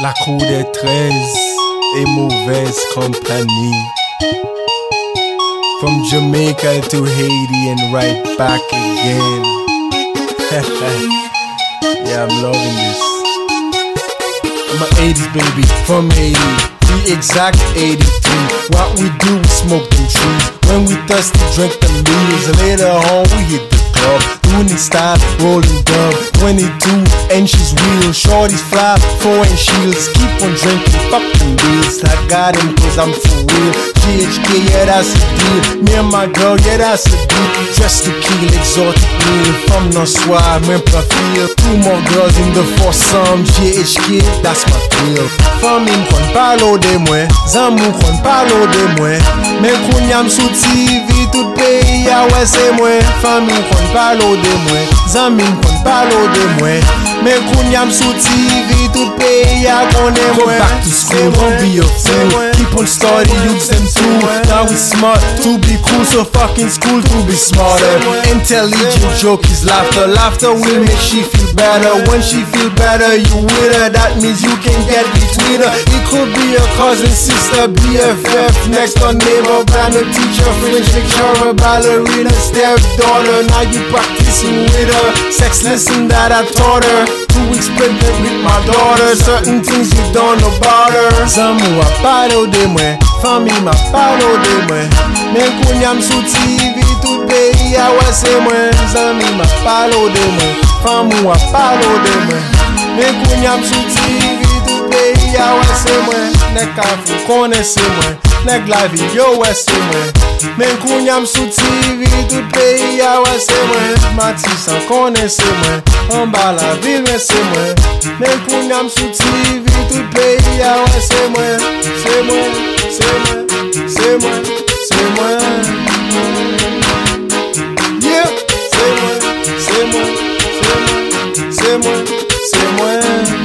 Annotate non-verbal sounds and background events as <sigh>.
La cour des treize et mauvaise compagnie. From Jamaica to Haiti and right back again. <laughs> yeah, I'm loving this. I'm an 80s baby from Haiti. The exact 83. What we do, we smoke them trees. When we thirsty, drink the leaves. Later on, we hit the club. It style, rolling dub. 22 inches wheels. Shorties fly, four inch shields. Keep on drinking, fucking deals. I got him cause I'm for real. JHK, yeah, that's a deal. Me and my girl, yeah, that's a deal. Dressed to kill, exotic meal. From no soir, même profil. Two more girls in the foursome. JHK, that's my deal. Famine kon palo de mwen, zanmou kon palo de mwen. Men koun yam sou TV, ka wè se mwen Famin kon palo de mwen Zanmin kon palo de mwen. Men koun yam sou TV Tout peyi a konen mwen. Go back to school, ron biyo Keep on story, you them too. Smart to be cool, so fucking school to be smarter. Intelligent joke is laughter. Laughter will make she feel better. When she feel better, you with her. That means you can get between her. It could be a cousin, sister, BFF, next door neighbor, band teacher, French lecturer, ballerina, stepdaughter. Now you kissing with her. Sex lesson that I taught her. Two weeks pregnant with my daughter. Certain things you don't know about her. Zanmou a palo de mwen, fami ma palo de mwen. Men kounyam sou TV, tout peyi a wese mwen. Zami ma palo de mwen, famou a palo de mwen. Men kounyam sou TV, tout peyi a wese mwen. Nek a fou konese mwen. neg la vid yo wè se mwen. Men kounyam sou TV, tout peyi ya se mwen. Matisan konen se mwen, an ba la vil men se mwen. Men kounyam sou TV, tout peyi ya se mwen. Se mwen, se mwen, se mwen, se mwen. Yeah, se mwen, se mwen, se mwen, se mwen, se mwen.